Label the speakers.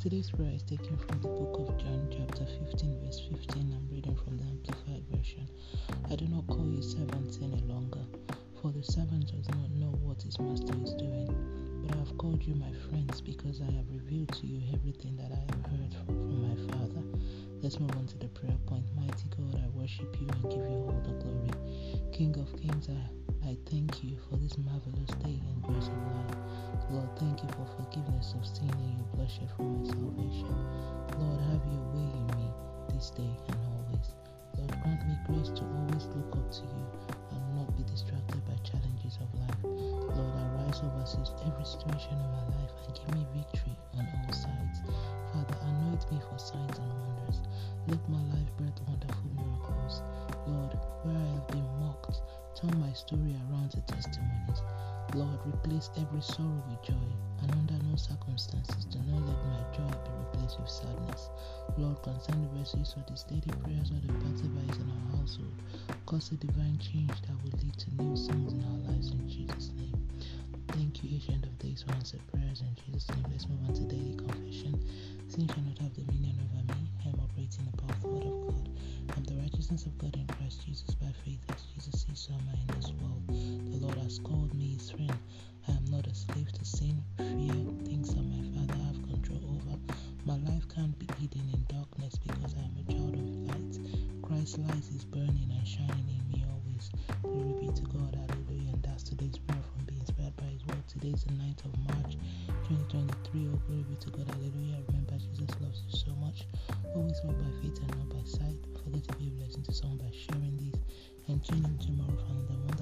Speaker 1: Today's prayer is taken from the book of John, chapter 15, verse 15. I'm reading from the Amplified Version. I do not call you servants any longer, for the servant does not know what his master is doing. But I have called you my friends because I have revealed to you everything that I have heard from, from my Father. Let's move on to the prayer point. Mighty God, I worship you and give you all the glory. King of kings, I, I thank you for this marvelous day and grace of life. Lord, thank you for forgiveness of sin and your blood this day and always. Lord, grant me grace to always look up to you and not be distracted by challenges of life. Lord, arise over every situation in my life and give me victory on all sides. Father, anoint me for signs and wonders. Let my life birth wonderful miracles. Lord, where I have been mocked, turn my story around to testimonies. Lord, replace every sorrow with joy, and under no circumstances with sadness. Lord, concern the verses of the steady prayers of the participants in our household, cause a divine change that will lead to new songs in our lives in Jesus' name. Thank you, Ancient of Days, for answered prayers in Jesus' name. Let's move on to daily confession. Sin shall not have dominion over me. I am operating of the word of God. I am the righteousness of God in Christ Jesus by faith, as Jesus is so am in this world. The Lord has called me his friend. I am not a slave to sin, fear, Christ's light is burning and shining in me always. Glory be to God. Hallelujah. And that's today's prayer from being inspired by His Word. Today is the 9th of March 2023. Oh, glory be to God. Hallelujah. Remember, Jesus loves you so much. Always walk by faith and not by sight. Forget to be a blessing to someone by sharing this. And tune in tomorrow for another prayer.